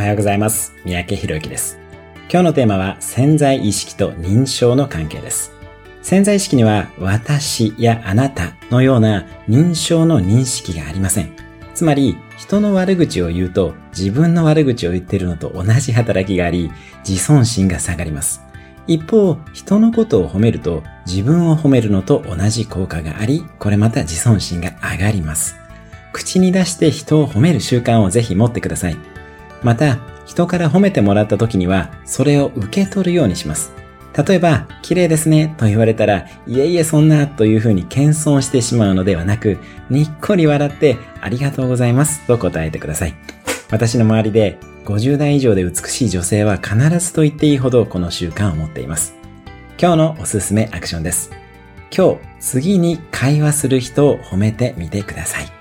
おはようございます。三宅博之です。今日のテーマは潜在意識と認証の関係です。潜在意識には私やあなたのような認証の認識がありません。つまり人の悪口を言うと自分の悪口を言ってるのと同じ働きがあり自尊心が下がります。一方、人のことを褒めると自分を褒めるのと同じ効果があり、これまた自尊心が上がります。口に出して人を褒める習慣をぜひ持ってください。また、人から褒めてもらった時には、それを受け取るようにします。例えば、綺麗ですねと言われたら、いえいえそんなというふうに謙遜してしまうのではなく、にっこり笑って、ありがとうございますと答えてください。私の周りで、50代以上で美しい女性は必ずと言っていいほどこの習慣を持っています。今日のおすすめアクションです。今日、次に会話する人を褒めてみてください。